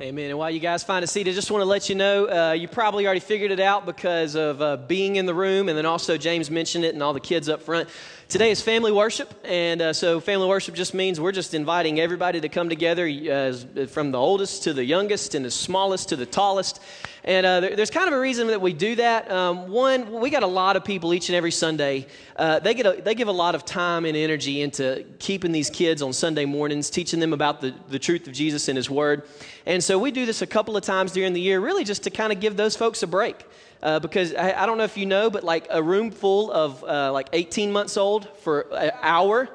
Amen. And while you guys find a seat, I just want to let you know uh, you probably already figured it out because of uh, being in the room, and then also James mentioned it and all the kids up front. Today is family worship, and uh, so family worship just means we're just inviting everybody to come together, uh, from the oldest to the youngest, and the smallest to the tallest. And uh, there, there's kind of a reason that we do that. Um, one, we got a lot of people each and every Sunday. Uh, they, get a, they give a lot of time and energy into keeping these kids on Sunday mornings, teaching them about the, the truth of Jesus and His Word. And so we do this a couple of times during the year, really just to kind of give those folks a break. Uh, because I, I, don't know if you know, but like a room full of uh, like 18 months old for an hour,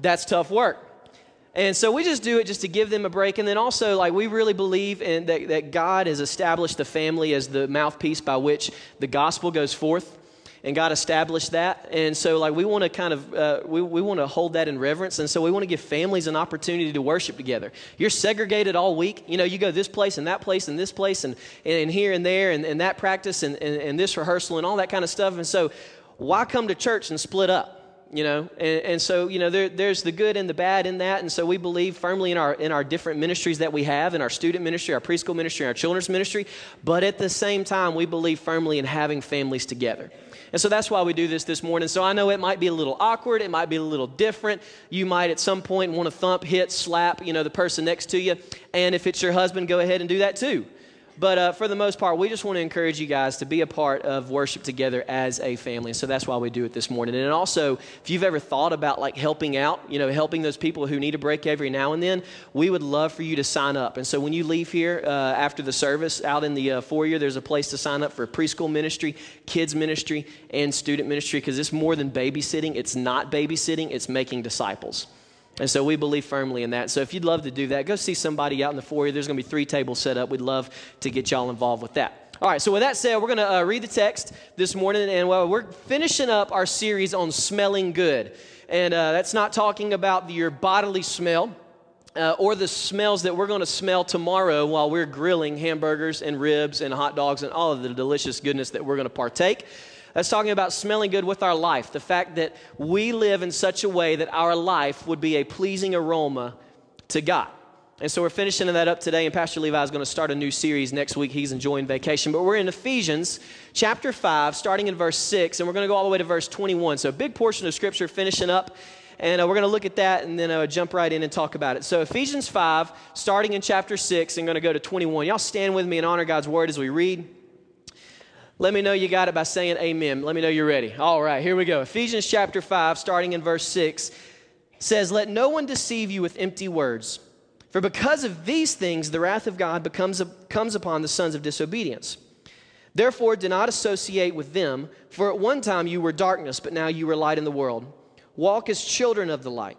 that's tough work. And so we just do it just to give them a break. And then also, like, we really believe in that, that God has established the family as the mouthpiece by which the gospel goes forth. And God established that. And so, like, we want to kind of, uh, we, we want to hold that in reverence. And so we want to give families an opportunity to worship together. You're segregated all week. You know, you go this place and that place and this place and, and here and there and, and that practice and, and, and this rehearsal and all that kind of stuff. And so, why come to church and split up? You know and, and so you know there, there's the good and the bad in that and so we believe firmly in our in our different ministries that we have in our student ministry our preschool ministry our children's ministry but at the same time we believe firmly in having families together. And so that's why we do this this morning. So i know it might be a little awkward it might be a little different. You might at some point want to thump hit slap you know the person next to you and if it's your husband go ahead and do that too but uh, for the most part, we just want to encourage you guys to be a part of worship together as a family. So that's why we do it this morning. And also, if you've ever thought about like helping out, you know, helping those people who need a break every now and then, we would love for you to sign up. And so when you leave here uh, after the service, out in the uh, foyer, there's a place to sign up for preschool ministry, kids ministry, and student ministry because it's more than babysitting. It's not babysitting, it's making disciples. And so we believe firmly in that. So if you'd love to do that, go see somebody out in the foyer. There's going to be three tables set up. We'd love to get y'all involved with that. All right, so with that said, we're going to uh, read the text this morning, and well, we're finishing up our series on smelling good. And uh, that's not talking about your bodily smell. Uh, or the smells that we're going to smell tomorrow while we're grilling hamburgers and ribs and hot dogs and all of the delicious goodness that we're going to partake. That's talking about smelling good with our life. The fact that we live in such a way that our life would be a pleasing aroma to God. And so we're finishing that up today, and Pastor Levi is going to start a new series next week. He's enjoying vacation. But we're in Ephesians chapter 5, starting in verse 6, and we're going to go all the way to verse 21. So a big portion of Scripture finishing up. And uh, we're going to look at that and then uh, jump right in and talk about it. So, Ephesians 5, starting in chapter 6, and going to go to 21. Y'all stand with me and honor God's word as we read. Let me know you got it by saying amen. Let me know you're ready. All right, here we go. Ephesians chapter 5, starting in verse 6, says, Let no one deceive you with empty words. For because of these things, the wrath of God becomes, comes upon the sons of disobedience. Therefore, do not associate with them, for at one time you were darkness, but now you are light in the world. Walk as children of the light.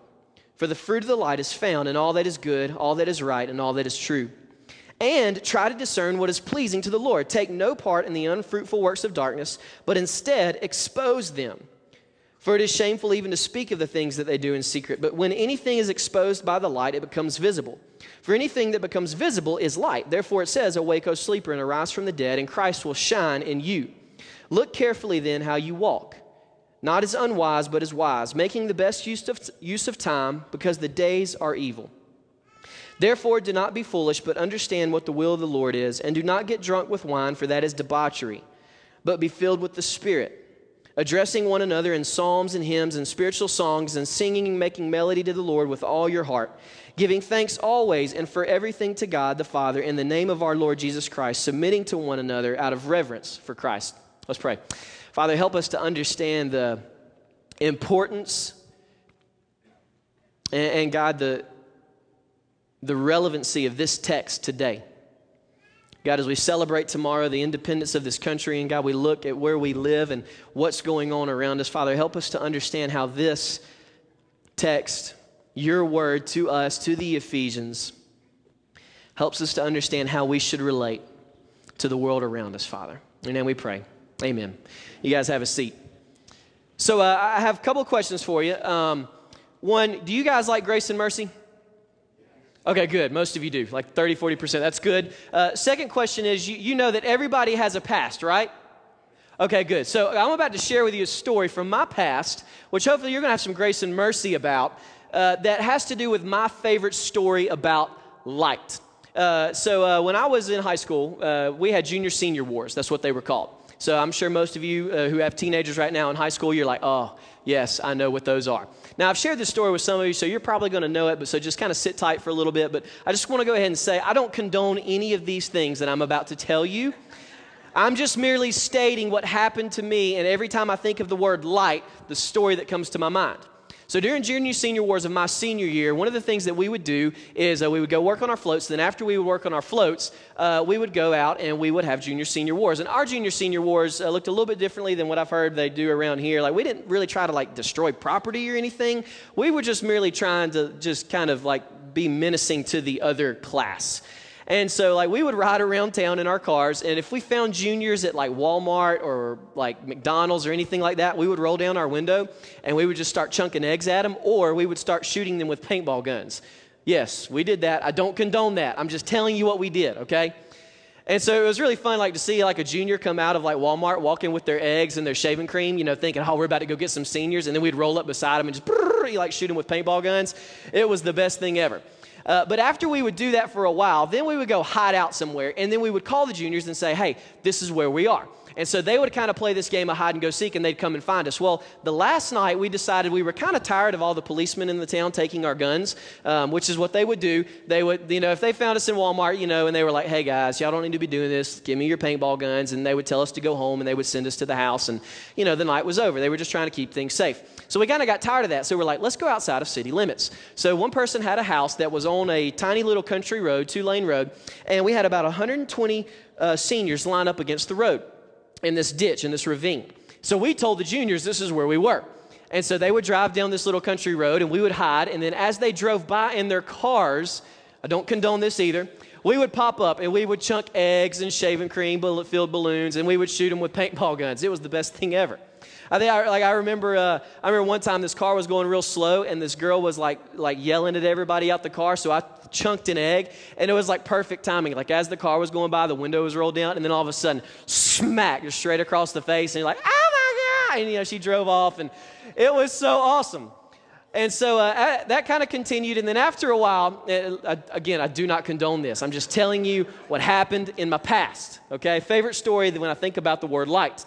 For the fruit of the light is found in all that is good, all that is right, and all that is true and try to discern what is pleasing to the Lord. Take no part in the unfruitful works of darkness, but instead expose them. For it is shameful even to speak of the things that they do in secret. But when anything is exposed by the light, it becomes visible. For anything that becomes visible is light. Therefore it says, Awake, O sleeper, and arise from the dead, and Christ will shine in you. Look carefully then how you walk, not as unwise, but as wise, making the best use of, use of time, because the days are evil. Therefore, do not be foolish, but understand what the will of the Lord is, and do not get drunk with wine, for that is debauchery, but be filled with the Spirit, addressing one another in psalms and hymns and spiritual songs, and singing and making melody to the Lord with all your heart, giving thanks always and for everything to God the Father in the name of our Lord Jesus Christ, submitting to one another out of reverence for Christ. Let's pray. Father, help us to understand the importance and, and God, the the relevancy of this text today. God, as we celebrate tomorrow the independence of this country, and God, we look at where we live and what's going on around us, Father, help us to understand how this text, your word to us, to the Ephesians, helps us to understand how we should relate to the world around us, Father. And then we pray. Amen. You guys have a seat. So uh, I have a couple questions for you. Um, one, do you guys like grace and mercy? Okay, good. Most of you do, like 30, 40%. That's good. Uh, second question is you, you know that everybody has a past, right? Okay, good. So I'm about to share with you a story from my past, which hopefully you're going to have some grace and mercy about, uh, that has to do with my favorite story about light. Uh, so uh, when I was in high school, uh, we had junior senior wars. That's what they were called. So I'm sure most of you uh, who have teenagers right now in high school, you're like, oh, yes, I know what those are. Now, I've shared this story with some of you, so you're probably going to know it, but so just kind of sit tight for a little bit. But I just want to go ahead and say I don't condone any of these things that I'm about to tell you. I'm just merely stating what happened to me, and every time I think of the word light, the story that comes to my mind. So during junior senior wars of my senior year, one of the things that we would do is uh, we would go work on our floats. Then after we would work on our floats, uh, we would go out and we would have junior senior wars. And our junior senior wars uh, looked a little bit differently than what I've heard they do around here. Like we didn't really try to like destroy property or anything. We were just merely trying to just kind of like be menacing to the other class. And so, like, we would ride around town in our cars, and if we found juniors at like Walmart or like McDonald's or anything like that, we would roll down our window and we would just start chunking eggs at them, or we would start shooting them with paintball guns. Yes, we did that. I don't condone that. I'm just telling you what we did, okay? And so it was really fun, like to see like a junior come out of like Walmart walking with their eggs and their shaving cream, you know, thinking, oh, we're about to go get some seniors, and then we'd roll up beside them and just like shoot them with paintball guns. It was the best thing ever. Uh, but after we would do that for a while, then we would go hide out somewhere, and then we would call the juniors and say, hey, this is where we are. And so they would kind of play this game of hide and go seek, and they'd come and find us. Well, the last night we decided we were kind of tired of all the policemen in the town taking our guns, um, which is what they would do. They would, you know, if they found us in Walmart, you know, and they were like, hey guys, y'all don't need to be doing this. Give me your paintball guns. And they would tell us to go home, and they would send us to the house. And, you know, the night was over. They were just trying to keep things safe. So we kind of got tired of that. So we're like, let's go outside of city limits. So one person had a house that was on a tiny little country road, two lane road, and we had about 120 uh, seniors lined up against the road in this ditch, in this ravine. So we told the juniors this is where we were. And so they would drive down this little country road and we would hide. And then as they drove by in their cars, I don't condone this either, we would pop up and we would chunk eggs and shaving cream, bullet filled balloons, and we would shoot them with paintball guns. It was the best thing ever. I think I, like I remember uh, I remember one time this car was going real slow and this girl was like like yelling at everybody out the car so I chunked an egg and it was like perfect timing like as the car was going by the window was rolled down and then all of a sudden smack just straight across the face and you're like oh my god and you know she drove off and it was so awesome and so uh, that kind of continued. And then after a while, uh, again, I do not condone this. I'm just telling you what happened in my past. Okay? Favorite story when I think about the word light.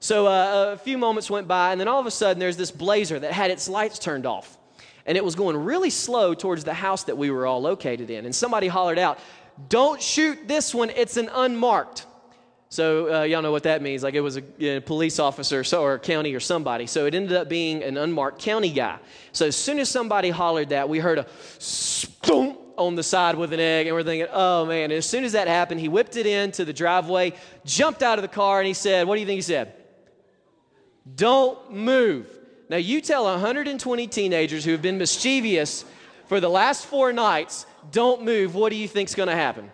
So uh, a few moments went by, and then all of a sudden, there's this blazer that had its lights turned off. And it was going really slow towards the house that we were all located in. And somebody hollered out, Don't shoot this one, it's an unmarked. So uh, y'all know what that means. Like it was a you know, police officer so, or county or somebody. So it ended up being an unmarked county guy. So as soon as somebody hollered that, we heard a stomp on the side with an egg, and we're thinking, oh man. And as soon as that happened, he whipped it into the driveway, jumped out of the car, and he said, What do you think he said? Don't move. Now, you tell 120 teenagers who have been mischievous for the last four nights, don't move. What do you think's going to happen?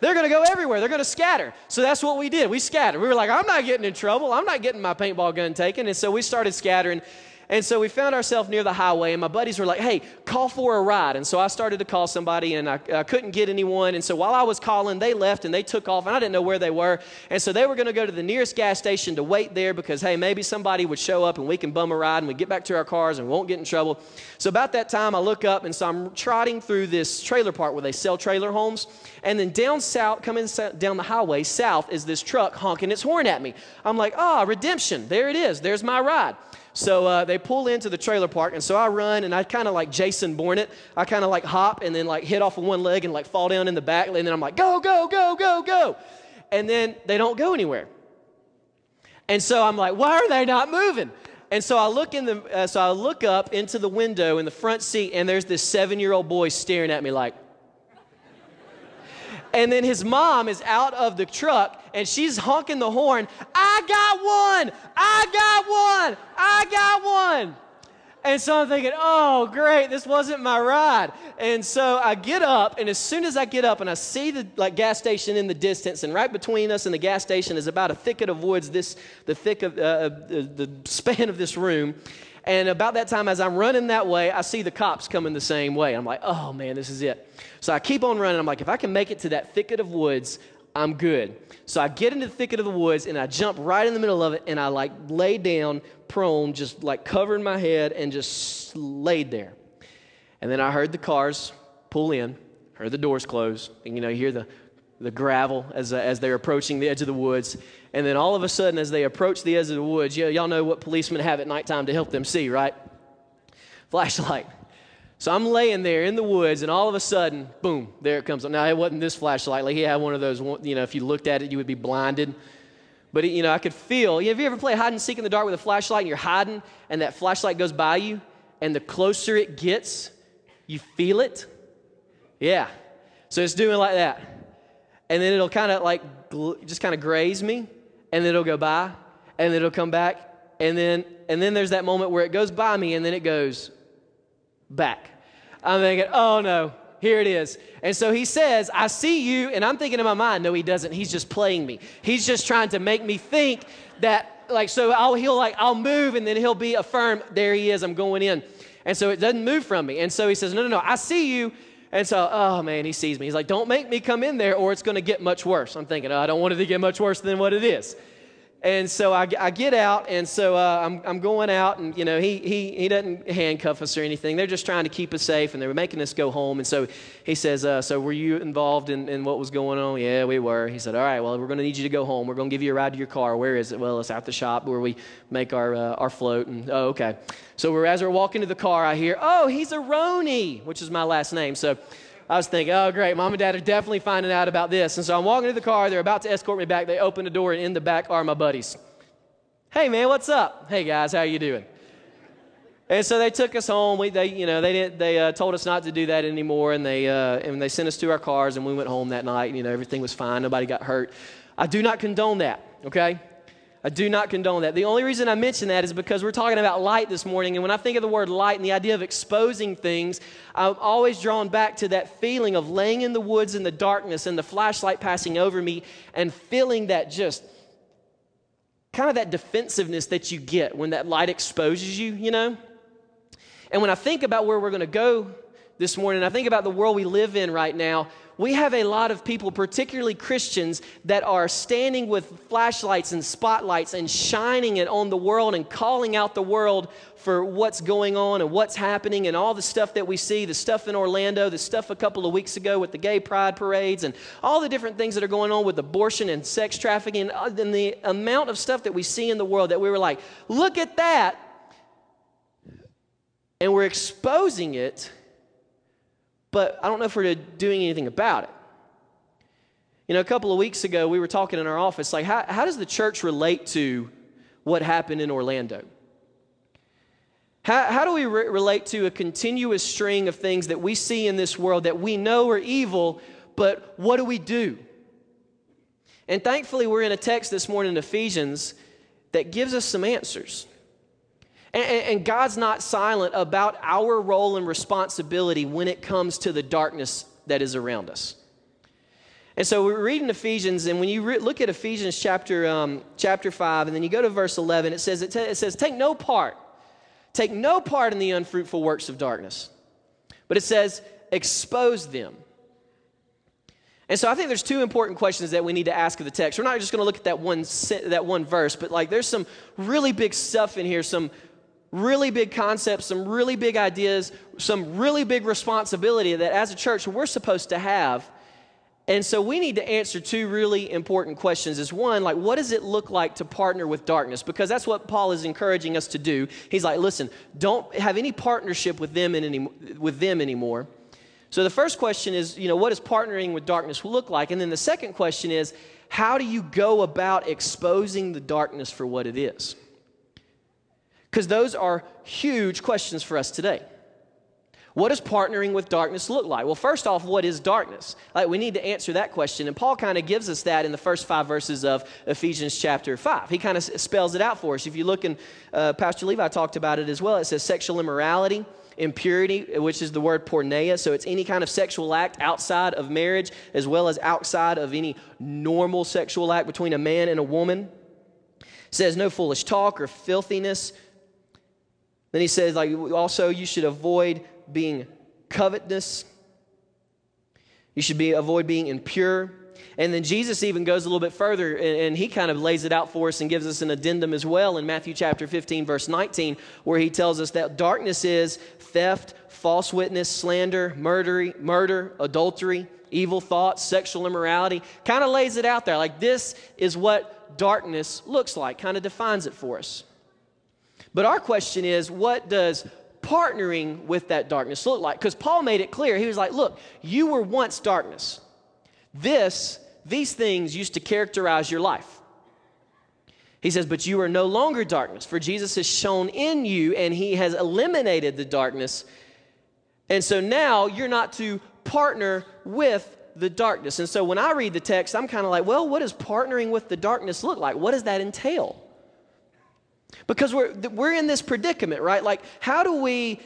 They're going to go everywhere. They're going to scatter. So that's what we did. We scattered. We were like, I'm not getting in trouble. I'm not getting my paintball gun taken. And so we started scattering. And so we found ourselves near the highway, and my buddies were like, hey, call for a ride. And so I started to call somebody, and I, I couldn't get anyone. And so while I was calling, they left and they took off, and I didn't know where they were. And so they were going to go to the nearest gas station to wait there because, hey, maybe somebody would show up and we can bum a ride and we get back to our cars and won't get in trouble. So about that time, I look up, and so I'm trotting through this trailer park where they sell trailer homes. And then down south, coming down the highway, south, is this truck honking its horn at me. I'm like, ah, oh, redemption. There it is. There's my ride. So uh, they pull into the trailer park, and so I run, and I kind of like Jason Bourne it. I kind of like hop and then like hit off of one leg and like fall down in the back, and then I'm like, go, go, go, go, go. And then they don't go anywhere. And so I'm like, why are they not moving? And so I look in the, uh, so I look up into the window in the front seat, and there's this seven-year-old boy staring at me like, and then his mom is out of the truck and she's honking the horn. I got one! I got one! I got one! And so I'm thinking, oh, great, this wasn't my ride. And so I get up, and as soon as I get up and I see the like gas station in the distance, and right between us and the gas station is about a thicket of woods, this the thick of uh, the, the span of this room. And about that time, as I'm running that way, I see the cops coming the same way. I'm like, oh man, this is it. So I keep on running. I'm like, if I can make it to that thicket of woods, I'm good. So I get into the thicket of the woods and I jump right in the middle of it and I like lay down prone, just like covering my head and just laid there. And then I heard the cars pull in heard the doors close, and you know, you hear the, the gravel as, uh, as they're approaching the edge of the woods. And then all of a sudden, as they approach the edge of the woods, you, y'all know what policemen have at nighttime to help them see, right? Flashlight. So I'm laying there in the woods, and all of a sudden, boom, there it comes. Now, it wasn't this flashlight. Like, he had one of those, you know, if you looked at it, you would be blinded. But, you know, I could feel. Have you ever played hide and seek in the dark with a flashlight and you're hiding, and that flashlight goes by you, and the closer it gets, you feel it? Yeah. So it's doing like that. And then it'll kind of like just kind of graze me, and then it'll go by, and then it'll come back, and then and then there's that moment where it goes by me, and then it goes back. I'm thinking, oh no, here it is. And so he says, I see you, and I'm thinking in my mind, no, he doesn't. He's just playing me. He's just trying to make me think that, like, so I'll, he'll like, I'll move, and then he'll be affirmed, there he is, I'm going in. And so it doesn't move from me. And so he says, no, no, no, I see you. And so, oh man, he sees me. He's like, don't make me come in there or it's going to get much worse. I'm thinking, oh, I don't want it to get much worse than what it is. And so I, I get out, and so uh, I'm, I'm going out, and you know he, he, he doesn't handcuff us or anything. They're just trying to keep us safe, and they were making us go home. And so he says, uh, "So were you involved in, in what was going on?" Yeah, we were. He said, "All right, well we're going to need you to go home. We're going to give you a ride to your car. Where is it? Well, it's at the shop where we make our uh, our float." And oh, okay. So we're as we're walking to the car, I hear, "Oh, he's a Roni," which is my last name. So I was thinking, oh, great, mom and dad are definitely finding out about this. And so I'm walking to the car. They're about to escort me back. They open the door, and in the back are my buddies. Hey, man, what's up? Hey, guys, how you doing? And so they took us home. We, they, you know, they, didn't, they uh, told us not to do that anymore, and they, uh, and they sent us to our cars, and we went home that night. And, you know, everything was fine. Nobody got hurt. I do not condone that, okay? I do not condone that. The only reason I mention that is because we're talking about light this morning. And when I think of the word light and the idea of exposing things, I'm always drawn back to that feeling of laying in the woods in the darkness and the flashlight passing over me and feeling that just kind of that defensiveness that you get when that light exposes you, you know? And when I think about where we're going to go this morning, I think about the world we live in right now we have a lot of people, particularly Christians, that are standing with flashlights and spotlights and shining it on the world and calling out the world for what's going on and what's happening and all the stuff that we see the stuff in Orlando, the stuff a couple of weeks ago with the gay pride parades, and all the different things that are going on with abortion and sex trafficking, uh, and the amount of stuff that we see in the world that we were like, look at that. And we're exposing it but I don't know if we're doing anything about it. You know, a couple of weeks ago, we were talking in our office, like, how, how does the church relate to what happened in Orlando? How, how do we re- relate to a continuous string of things that we see in this world that we know are evil, but what do we do? And thankfully, we're in a text this morning in Ephesians that gives us some answers. And, and God's not silent about our role and responsibility when it comes to the darkness that is around us. And so we're reading Ephesians, and when you re- look at Ephesians chapter, um, chapter 5, and then you go to verse 11, it says, it, t- it says, Take no part, take no part in the unfruitful works of darkness. But it says, Expose them. And so I think there's two important questions that we need to ask of the text. We're not just going to look at that one, that one verse, but like there's some really big stuff in here, some really big concepts, some really big ideas, some really big responsibility that as a church we're supposed to have. And so we need to answer two really important questions. Is one, like, what does it look like to partner with darkness? Because that's what Paul is encouraging us to do. He's like, listen, don't have any partnership with them, in any, with them anymore. So the first question is, you know, what does partnering with darkness look like? And then the second question is, how do you go about exposing the darkness for what it is? Because those are huge questions for us today. What does partnering with darkness look like? Well, first off, what is darkness? Like we need to answer that question, and Paul kind of gives us that in the first five verses of Ephesians chapter five. He kind of spells it out for us. If you look in, uh, Pastor Levi talked about it as well. It says sexual immorality, impurity, which is the word porneia. So it's any kind of sexual act outside of marriage, as well as outside of any normal sexual act between a man and a woman. It says no foolish talk or filthiness then he says, like, also you should avoid being covetous. You should be avoid being impure. And then Jesus even goes a little bit further and, and, he kind of lays it out for us and gives us an addendum as well in Matthew chapter 15, verse 19, where he tells us that darkness is theft, false witness, slander, murder, murder, adultery, evil thoughts, sexual immorality. Kind of lays it out there. Like this is what darkness looks like, kind of defines it for us. But our question is what does partnering with that darkness look like? Because Paul made it clear. He was like, look, you were once darkness. This, these things used to characterize your life. He says, But you are no longer darkness, for Jesus has shone in you and he has eliminated the darkness. And so now you're not to partner with the darkness. And so when I read the text, I'm kind of like, well, what does partnering with the darkness look like? What does that entail? Because we're, we're in this predicament, right? Like, how do we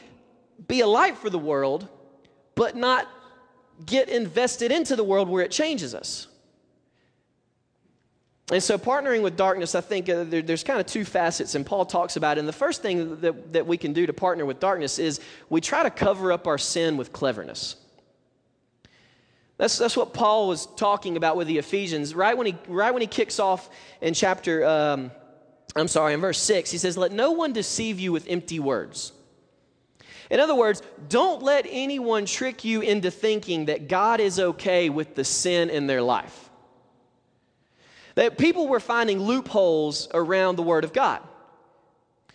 be a light for the world, but not get invested into the world where it changes us? And so, partnering with darkness, I think uh, there, there's kind of two facets, and Paul talks about it. And the first thing that, that we can do to partner with darkness is we try to cover up our sin with cleverness. That's, that's what Paul was talking about with the Ephesians. Right when he, right when he kicks off in chapter, um, I'm sorry, in verse 6, he says, Let no one deceive you with empty words. In other words, don't let anyone trick you into thinking that God is okay with the sin in their life. That people were finding loopholes around the Word of God.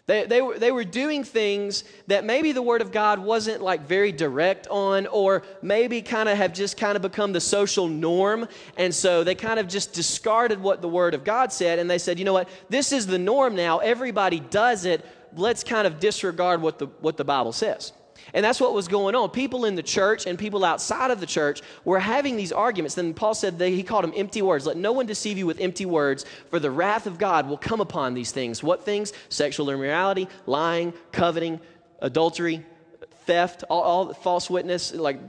They, they, were, they were doing things that maybe the Word of God wasn't like very direct on, or maybe kind of have just kind of become the social norm. And so they kind of just discarded what the Word of God said, and they said, you know what, this is the norm now. Everybody does it. Let's kind of disregard what the, what the Bible says. And that's what was going on. People in the church and people outside of the church were having these arguments. Then Paul said that he called them empty words. Let no one deceive you with empty words, for the wrath of God will come upon these things. What things? Sexual immorality, lying, coveting, adultery, theft, all, all false witness. Like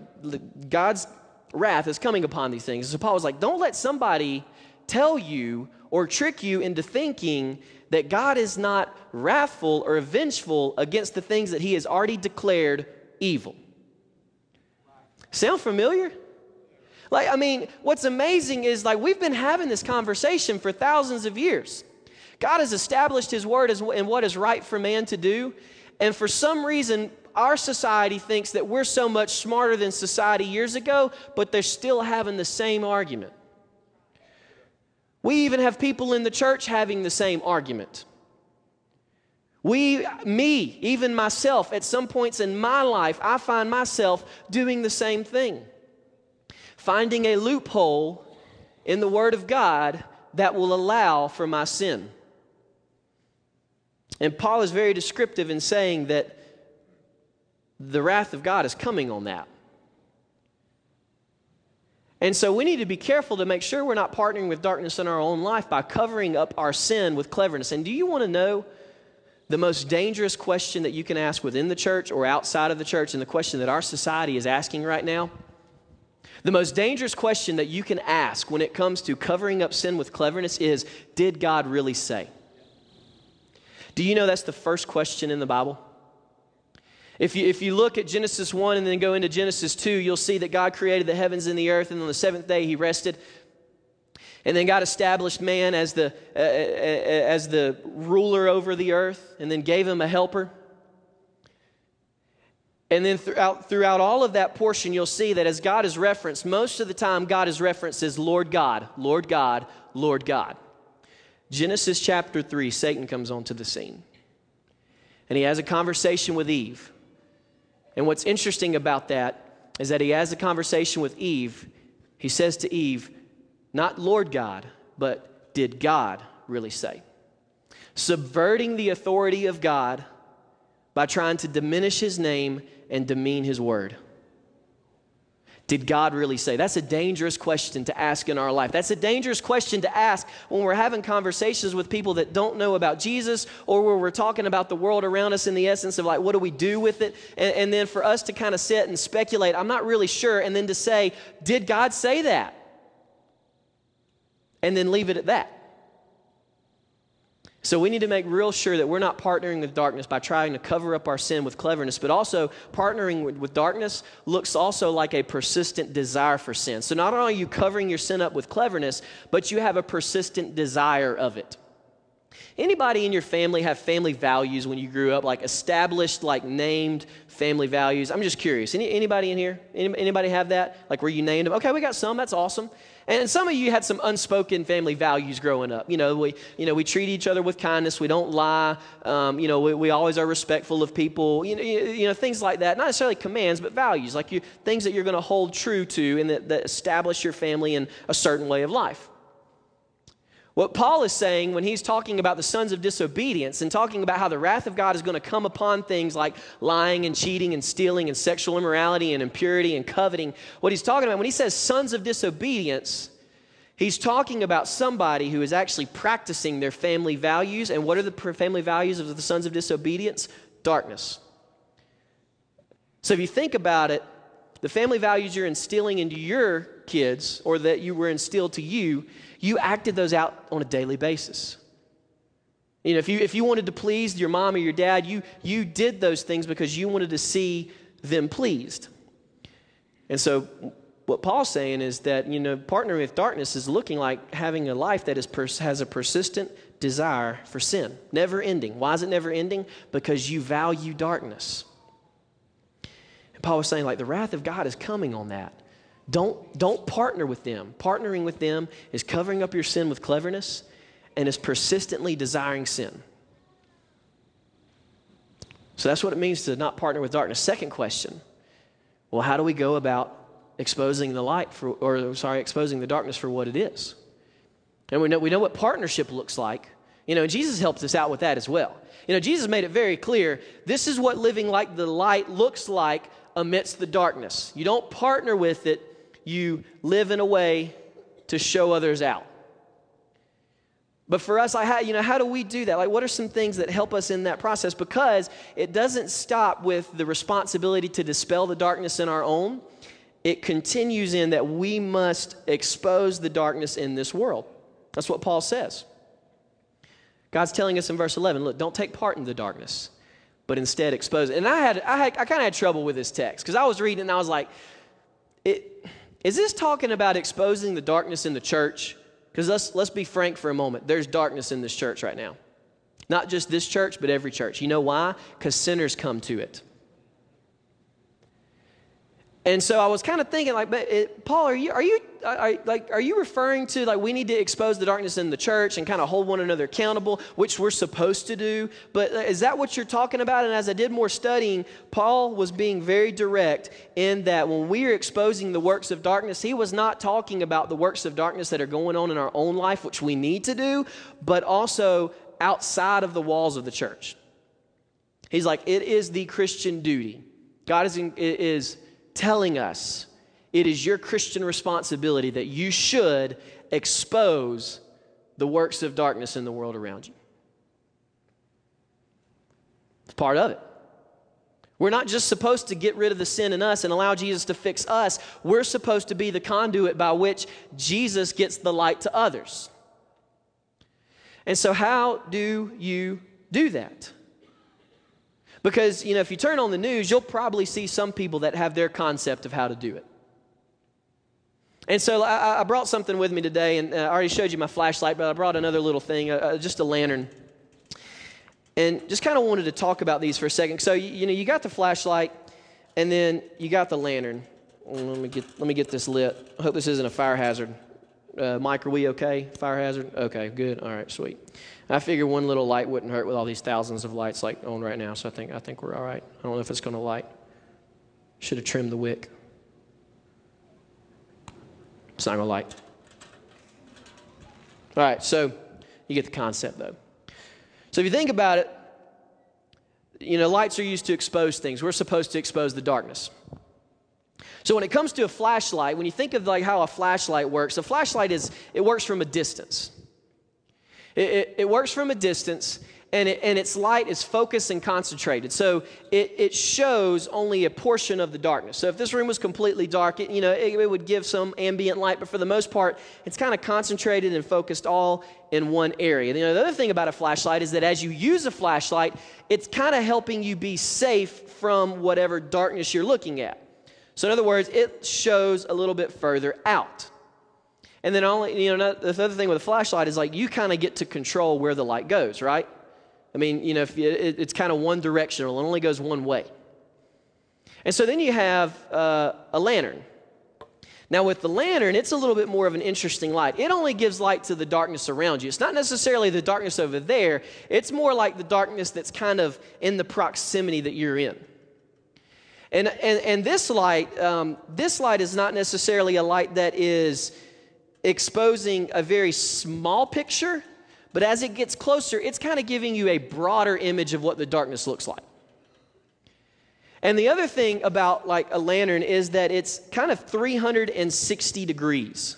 God's wrath is coming upon these things. So Paul was like, don't let somebody tell you or trick you into thinking that God is not wrathful or vengeful against the things that he has already declared evil. Sound familiar? Like, I mean, what's amazing is like we've been having this conversation for thousands of years. God has established his word as, and what is right for man to do. And for some reason, our society thinks that we're so much smarter than society years ago, but they're still having the same argument. We even have people in the church having the same argument. We, me, even myself, at some points in my life, I find myself doing the same thing. Finding a loophole in the Word of God that will allow for my sin. And Paul is very descriptive in saying that the wrath of God is coming on that. And so we need to be careful to make sure we're not partnering with darkness in our own life by covering up our sin with cleverness. And do you want to know the most dangerous question that you can ask within the church or outside of the church, and the question that our society is asking right now? The most dangerous question that you can ask when it comes to covering up sin with cleverness is Did God really say? Do you know that's the first question in the Bible? If you, if you look at Genesis 1 and then go into Genesis 2, you'll see that God created the heavens and the earth, and on the seventh day he rested. And then God established man as the, uh, as the ruler over the earth, and then gave him a helper. And then throughout, throughout all of that portion, you'll see that as God is referenced, most of the time God is referenced as Lord God, Lord God, Lord God. Genesis chapter 3, Satan comes onto the scene. And he has a conversation with Eve. And what's interesting about that is that he has a conversation with Eve. He says to Eve, not Lord God, but did God really say? Subverting the authority of God by trying to diminish his name and demean his word. Did God really say? That's a dangerous question to ask in our life. That's a dangerous question to ask when we're having conversations with people that don't know about Jesus or where we're talking about the world around us in the essence of like, what do we do with it? And, and then for us to kind of sit and speculate, I'm not really sure. And then to say, did God say that? And then leave it at that. So we need to make real sure that we're not partnering with darkness by trying to cover up our sin with cleverness, but also partnering with, with, darkness looks also like a persistent desire for sin. So not only are you covering your sin up with cleverness, but you have a persistent desire of it. Anybody in your family have family values when you grew up, like established, like named family values? I'm just curious. Any, anybody in here? Any, anybody have that? Like where you named them? Okay, we got some. That's awesome. And some of you had some unspoken family values growing up. You know, we, you know, we treat each other with kindness. We don't lie. Um, you know, we, we always are respectful of people. You know, you, you know, things like that. Not necessarily commands, but values, like you, things that you're going to hold true to and that, that establish your family in a certain way of life. What Paul is saying when he's talking about the sons of disobedience and talking about how the wrath of God is going to come upon things like lying and cheating and stealing and sexual immorality and impurity and coveting, what he's talking about when he says sons of disobedience, he's talking about somebody who is actually practicing their family values. And what are the family values of the sons of disobedience? Darkness. So if you think about it, the family values you're instilling into your kids or that you were instilled to you you acted those out on a daily basis. You know, if you, if you wanted to please your mom or your dad, you, you did those things because you wanted to see them pleased. And so, what Paul's saying is that, you know, partnering with darkness is looking like having a life that is pers- has a persistent desire for sin, never ending. Why is it never ending? Because you value darkness. And Paul was saying, like, the wrath of God is coming on that. Don't, don't partner with them. Partnering with them is covering up your sin with cleverness and is persistently desiring sin. So that's what it means to not partner with darkness. Second question well, how do we go about exposing the light for, or sorry, exposing the darkness for what it is? And we know, we know what partnership looks like. You know, Jesus helps us out with that as well. You know, Jesus made it very clear this is what living like the light looks like amidst the darkness. You don't partner with it, you live in a way to show others out. But for us, I had, you know, how do we do that? Like, what are some things that help us in that process? Because it doesn't stop with the responsibility to dispel the darkness in our own. It continues in that we must expose the darkness in this world. That's what Paul says. God's telling us in verse 11 look, don't take part in the darkness, but instead expose it. And I had, I, had, I kind of had trouble with this text because I was reading and I was like, it is this talking about exposing the darkness in the church? Because let's, let's be frank for a moment. There's darkness in this church right now. Not just this church, but every church. You know why? Because sinners come to it. And so I was kind of thinking, like, but it, Paul, are you, are you, are, like, are you referring to like we need to expose the darkness in the church and kind of hold one another accountable, which we're supposed to do? But uh, is that what you're talking about? And as I did more studying, Paul was being very direct in that when we are exposing the works of darkness, he was not talking about the works of darkness that are going on in our own life, which we need to do, but also outside of the walls of the church. He's like, it is the Christian duty. God is, is telling us it is your Christian responsibility that you should expose the works of darkness in the world around you. It's part of it. We're not just supposed to get rid of the sin in us and allow Jesus to fix us. We're supposed to be the conduit by which Jesus gets the light to others. And so, how do you do that? Because, you know, if you turn on the news, you'll probably see some people that have their concept of how to do it. And so I, I brought something with me today, and uh, I already showed you my flashlight, but I brought another little thing, uh, uh just a lantern. And just kind of wanted to talk about these for a second. So, you, you know, you got the flashlight, and then you got the lantern. Let me get, let me get this lit. I hope this isn't a fire hazard. Uh, Mike, are we okay? Fire hazard? Okay, good. All right, sweet. I figure one little light wouldn't hurt with all these thousands of lights like on right now. So I think I think we're all right. I don't know if it's going to light. Should have trimmed the wick. It's not going to light. All right, so you get the concept though. So if you think about it, you know, lights are used to expose things. We're supposed to expose the darkness. So when it comes to a flashlight, when you think of like how a flashlight works, a flashlight is it works from a distance. It, it, it works from a distance, and, it, and its light is focused and concentrated. So it, it shows only a portion of the darkness. So if this room was completely dark, it, you know, it, it would give some ambient light, but for the most part, it's kind of concentrated and focused all in one area. You know, the other thing about a flashlight is that as you use a flashlight, it's kind of helping you be safe from whatever darkness you're looking at. So in other words, it shows a little bit further out. And then only, you know, the other thing with a flashlight is like you kind of get to control where the light goes, right? I mean, you know, it, it's kind of one directional, it only goes one way. And so then you have uh, a lantern. Now, with the lantern, it's a little bit more of an interesting light. It only gives light to the darkness around you. It's not necessarily the darkness over there, it's more like the darkness that's kind of in the proximity that you're in. And, and, and this light, um, this light is not necessarily a light that is exposing a very small picture, but as it gets closer, it's kind of giving you a broader image of what the darkness looks like. And the other thing about like a lantern is that it's kind of 360 degrees.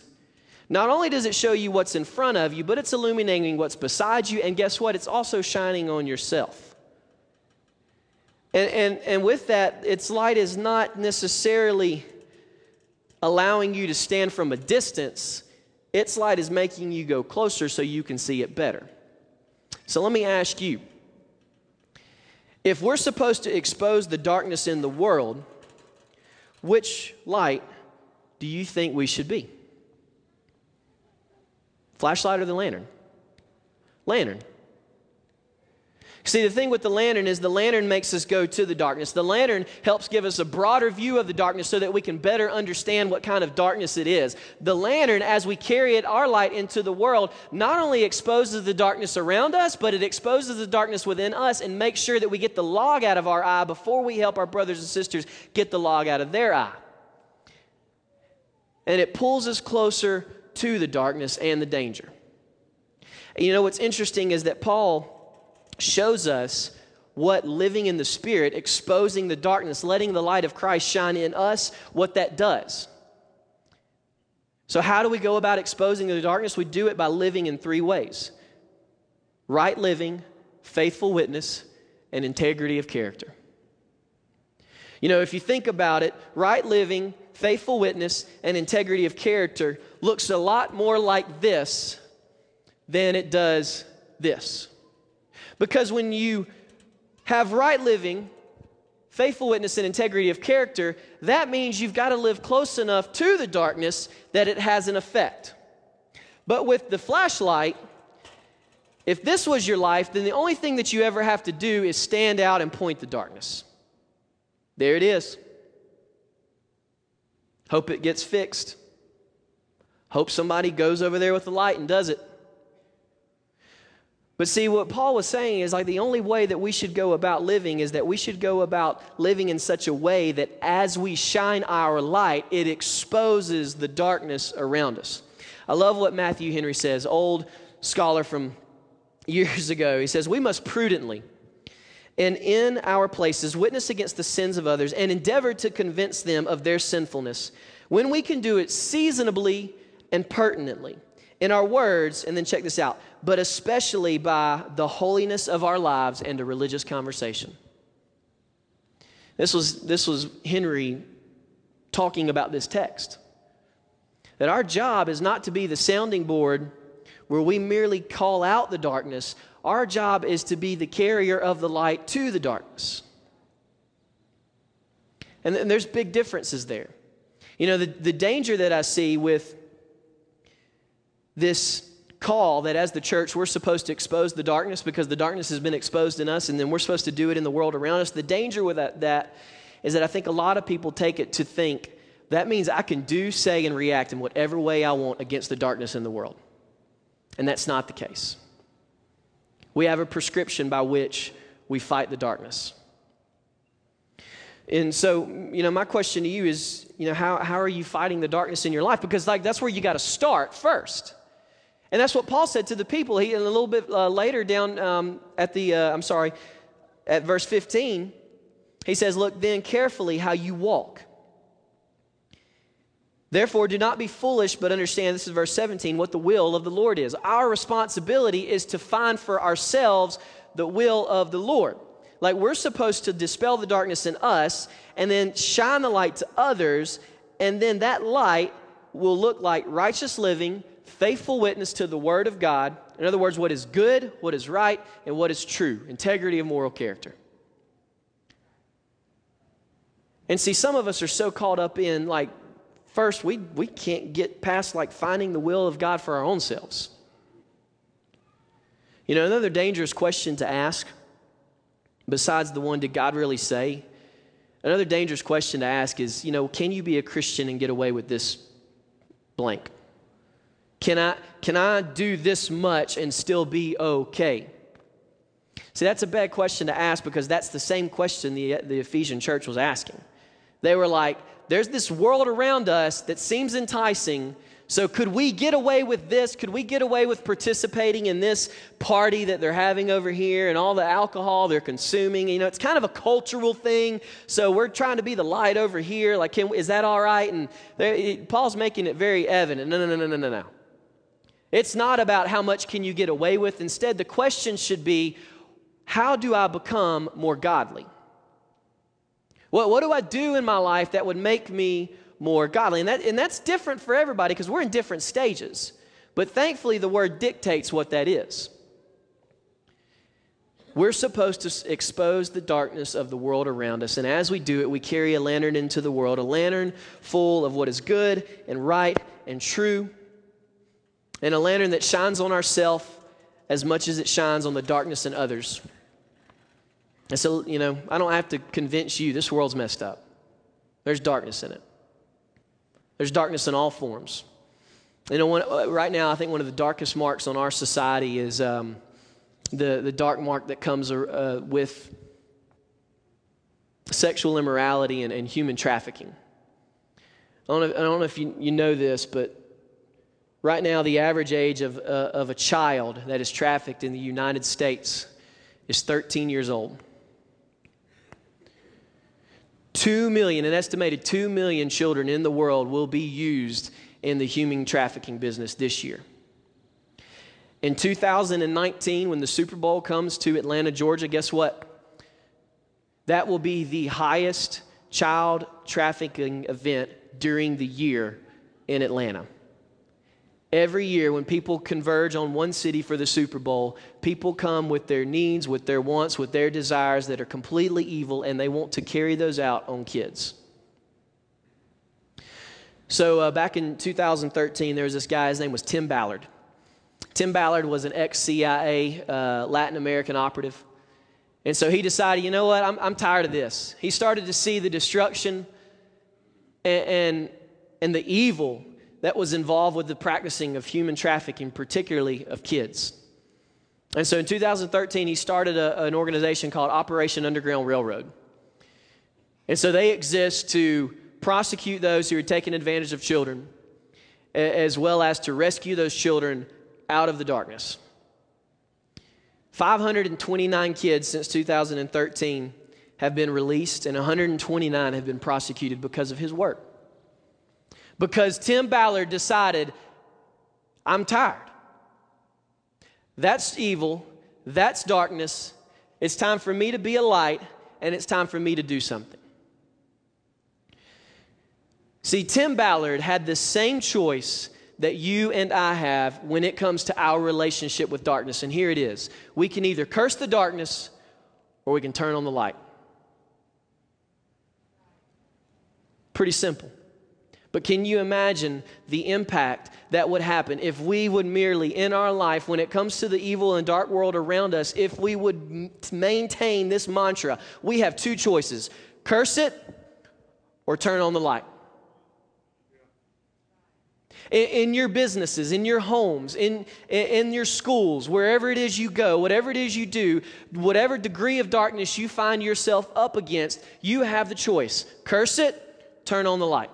Not only does it show you what's in front of you, but it's illuminating what's beside you. And guess what? It's also shining on yourself. And, and, and with that, its light is not necessarily allowing you to stand from a distance, its light is making you go closer so you can see it better. So let me ask you if we're supposed to expose the darkness in the world, which light do you think we should be? Flashlight or the lantern? Lantern. See, the thing with the lantern is the lantern makes us go to the darkness. The lantern helps give us a broader view of the darkness so that we can better understand what kind of darkness it is. The lantern, as we carry it, our light into the world, not only exposes the darkness around us, but it exposes the darkness within us and makes sure that we get the log out of our eye before we help our brothers and sisters get the log out of their eye. And it pulls us closer to the darkness and the danger. You know what's interesting is that Paul shows us what living in the Spirit, exposing the darkness, letting the light of Christ shine in us, what that does. So, how do we go about exposing the darkness? We do it by living in three ways right living, faithful witness, and integrity of character. You know, if you think about it, right living, faithful witness, and integrity of character looks a lot more like this than it does this. Because when you have right living, faithful witness, and integrity of character, that means you've got to live close enough to the darkness that it has an effect. But with the flashlight, if this was your life, then the only thing that you ever have to do is stand out and point the darkness. There it is. Hope it gets fixed. Hope somebody goes over there with the light and does it. But see, what Paul was saying is like the only way that we should go about living is that we should go about living in such a way that as we shine our light, it exposes the darkness around us. I love what Matthew Henry says, old scholar from years ago. He says, We must prudently and in our places witness against the sins of others and endeavor to convince them of their sinfulness when we can do it seasonably and pertinently in our words, and then check this out, but especially by the holiness of our lives and a religious conversation. This was, this was Henry talking about this text. That our job is not to be the sounding board where we merely call out the darkness. Our job is to be the carrier of the light to the darkness. And, and there's big differences there. You know, the, the danger that I see with this call that as the church we're supposed to expose the darkness because the darkness has been exposed in us and then we're supposed to do it in the world around us. The danger with that, that is that I think a lot of people take it to think that means I can do, say, and react in whatever way I want against the darkness in the world. And that's not the case. We have a prescription by which we fight the darkness. And so, you know, my question to you is, you know, how, how are you fighting the darkness in your life? Because, like, that's where you got to start first. And that's what Paul said to the people. He, a little bit uh, later down um, at the, uh, I'm sorry, at verse 15, he says, Look then carefully how you walk. Therefore, do not be foolish, but understand this is verse 17 what the will of the Lord is. Our responsibility is to find for ourselves the will of the Lord. Like we're supposed to dispel the darkness in us and then shine the light to others, and then that light will look like righteous living, faithful witness to the Word of God. In other words, what is good, what is right, and what is true integrity of moral character. And see, some of us are so caught up in like, first, we, we can't get past like finding the will of God for our own selves. You know, another dangerous question to ask, besides the one, did God really say? Another dangerous question to ask is, you know, can you be a Christian and get away with this blank? Can I, can I do this much and still be okay? See, that's a bad question to ask because that's the same question the, the Ephesian church was asking. They were like, there's this world around us that seems enticing. So, could we get away with this? Could we get away with participating in this party that they're having over here and all the alcohol they're consuming? You know, it's kind of a cultural thing. So, we're trying to be the light over here. Like, can, is that all right? And Paul's making it very evident. No, no, no, no, no, no, no. It's not about how much can you get away with. Instead, the question should be, how do I become more godly? What, what do I do in my life that would make me more godly? And, that, and that's different for everybody because we're in different stages. But thankfully, the word dictates what that is. We're supposed to expose the darkness of the world around us. And as we do it, we carry a lantern into the world, a lantern full of what is good and right and true, and a lantern that shines on ourselves as much as it shines on the darkness in others. And so, you know, I don't have to convince you this world's messed up. There's darkness in it. There's darkness in all forms. You know, uh, right now, I think one of the darkest marks on our society is um, the, the dark mark that comes uh, with sexual immorality and, and human trafficking. I don't, know, I don't know if you, you know this, but right now, the average age of, uh, of a child that is trafficked in the United States is 13 years old. 2 million, an estimated 2 million children in the world will be used in the human trafficking business this year. In 2019, when the Super Bowl comes to Atlanta, Georgia, guess what? That will be the highest child trafficking event during the year in Atlanta. Every year, when people converge on one city for the Super Bowl, people come with their needs, with their wants, with their desires that are completely evil, and they want to carry those out on kids. So, uh, back in 2013, there was this guy, his name was Tim Ballard. Tim Ballard was an ex CIA uh, Latin American operative. And so he decided, you know what, I'm, I'm tired of this. He started to see the destruction and, and, and the evil that was involved with the practicing of human trafficking, particularly of kids. And so in 2013, he started a, an organization called Operation Underground Railroad. And so they exist to prosecute those who are taking advantage of children, as well as to rescue those children out of the darkness. 529 kids since 2013 have been released, and 129 have been prosecuted because of his work because Tim Ballard decided, I'm tired. That's evil. That's darkness. It's time for me to be a light, and it's time for me to do something. See, Tim Ballard had the same choice that you and I have when it comes to our relationship with darkness. And here it is we can either curse the darkness or we can turn on the light. Pretty simple. But can you imagine the impact that would happen if we would merely, in our life, when it comes to the evil and dark world around us, if we would maintain this mantra? We have two choices curse it or turn on the light. In, your businesses, in your homes, in, in your schools, wherever it is you go, whatever it is you do, whatever degree of darkness you find yourself up against, you have the choice curse it, turn on the light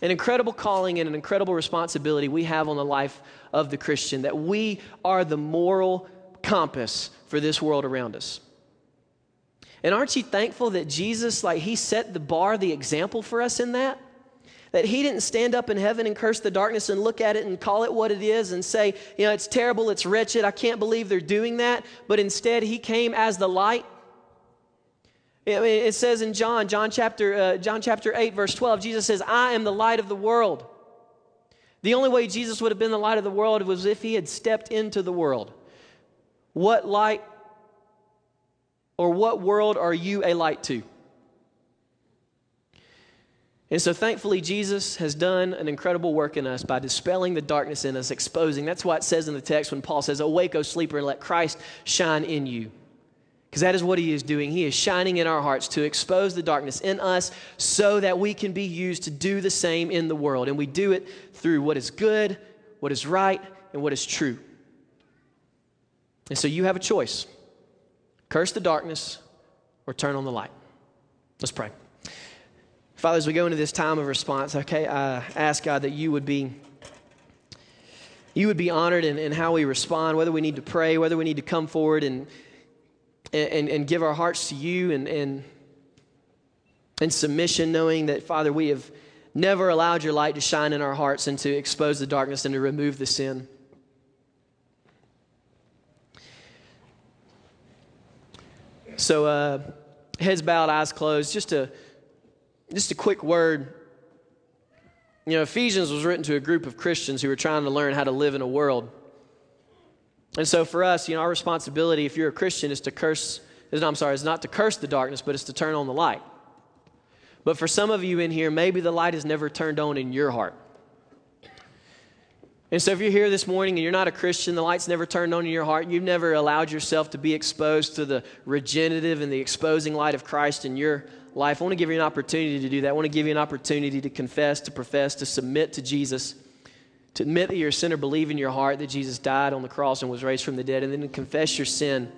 an incredible calling and an incredible responsibility we have on the life of the Christian that we are the moral compass for this world around us. And aren't you thankful that Jesus, like, he set the bar, the example for us in that? That he didn't stand up in heaven and curse the darkness and look at it and call it what it is and say, you know, it's terrible, it's wretched, I can't believe they're doing that. But instead, he came as the light. It says in John, John chapter, uh, John chapter 8, verse 12, Jesus says, I am the light of the world. The only way Jesus would have been the light of the world was if he had stepped into the world. What light or what world are you a light to? And so thankfully, Jesus has done an incredible work in us by dispelling the darkness in us, exposing. That's why it says in the text when Paul says, Awake, O sleeper, and let Christ shine in you. Because that is what he is doing. He is shining in our hearts to expose the darkness in us so that we can be used to do the same in the world. And we do it through what is good, what is right, and what is true. And so you have a choice curse the darkness or turn on the light. Let's pray. Father, as we go into this time of response, okay, I ask God that you would be you would be honored in, in how we respond, whether we need to pray, whether we need to come forward and and, and give our hearts to you and, and, and submission, knowing that, Father, we have never allowed your light to shine in our hearts and to expose the darkness and to remove the sin. So, uh, heads bowed, eyes closed, just a just a quick word. You know, Ephesians was written to a group of Christians who were trying to learn how to live in a world. And so for us, you know, our responsibility, if you're a Christian, is to curse, is, I'm sorry, is not to curse the darkness, but it's to turn on the light. But for some of you in here, maybe the light is never turned on in your heart. And so if you're here this morning and you're not a Christian, the light's never turned on in your heart, you've never allowed yourself to be exposed to the regenerative and the exposing light of Christ in your life, I want to give you an opportunity to do that. I want to give you an opportunity to confess, to profess, to submit to Jesus, to admit that you're a sinner, believe in your heart that Jesus died on the cross and was raised from the dead, and then to confess your sin.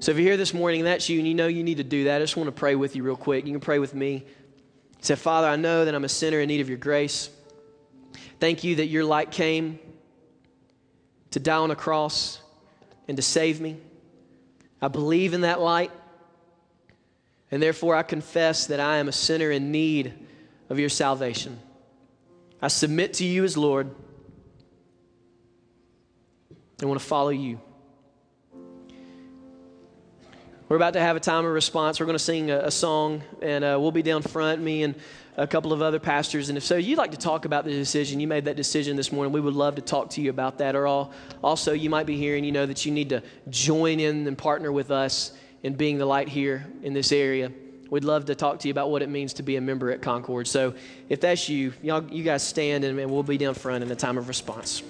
So if you're here this morning and that's you and you know you need to do that, I just want to pray with you real quick. You can pray with me. Say, Father, I know that I'm a sinner in need of your grace. Thank you that your light came to die on a cross and to save me. I believe in that light. And therefore, I confess that I am a sinner in need of your salvation. I submit to you as Lord I want to follow you. We're about to have a time of response. We're going to sing a, a song, and uh, we'll be down front, me and a couple of other pastors. And if so, you'd like to talk about the decision, you made that decision this morning, we would love to talk to you about that. Or all, also, you might be hearing, you know, that you need to join in and partner with us in being the light here in this area. We'd love to talk to you about what it means to be a member at Concord. So if that's you, y'all, you guys stand and we'll be down front in the time of response.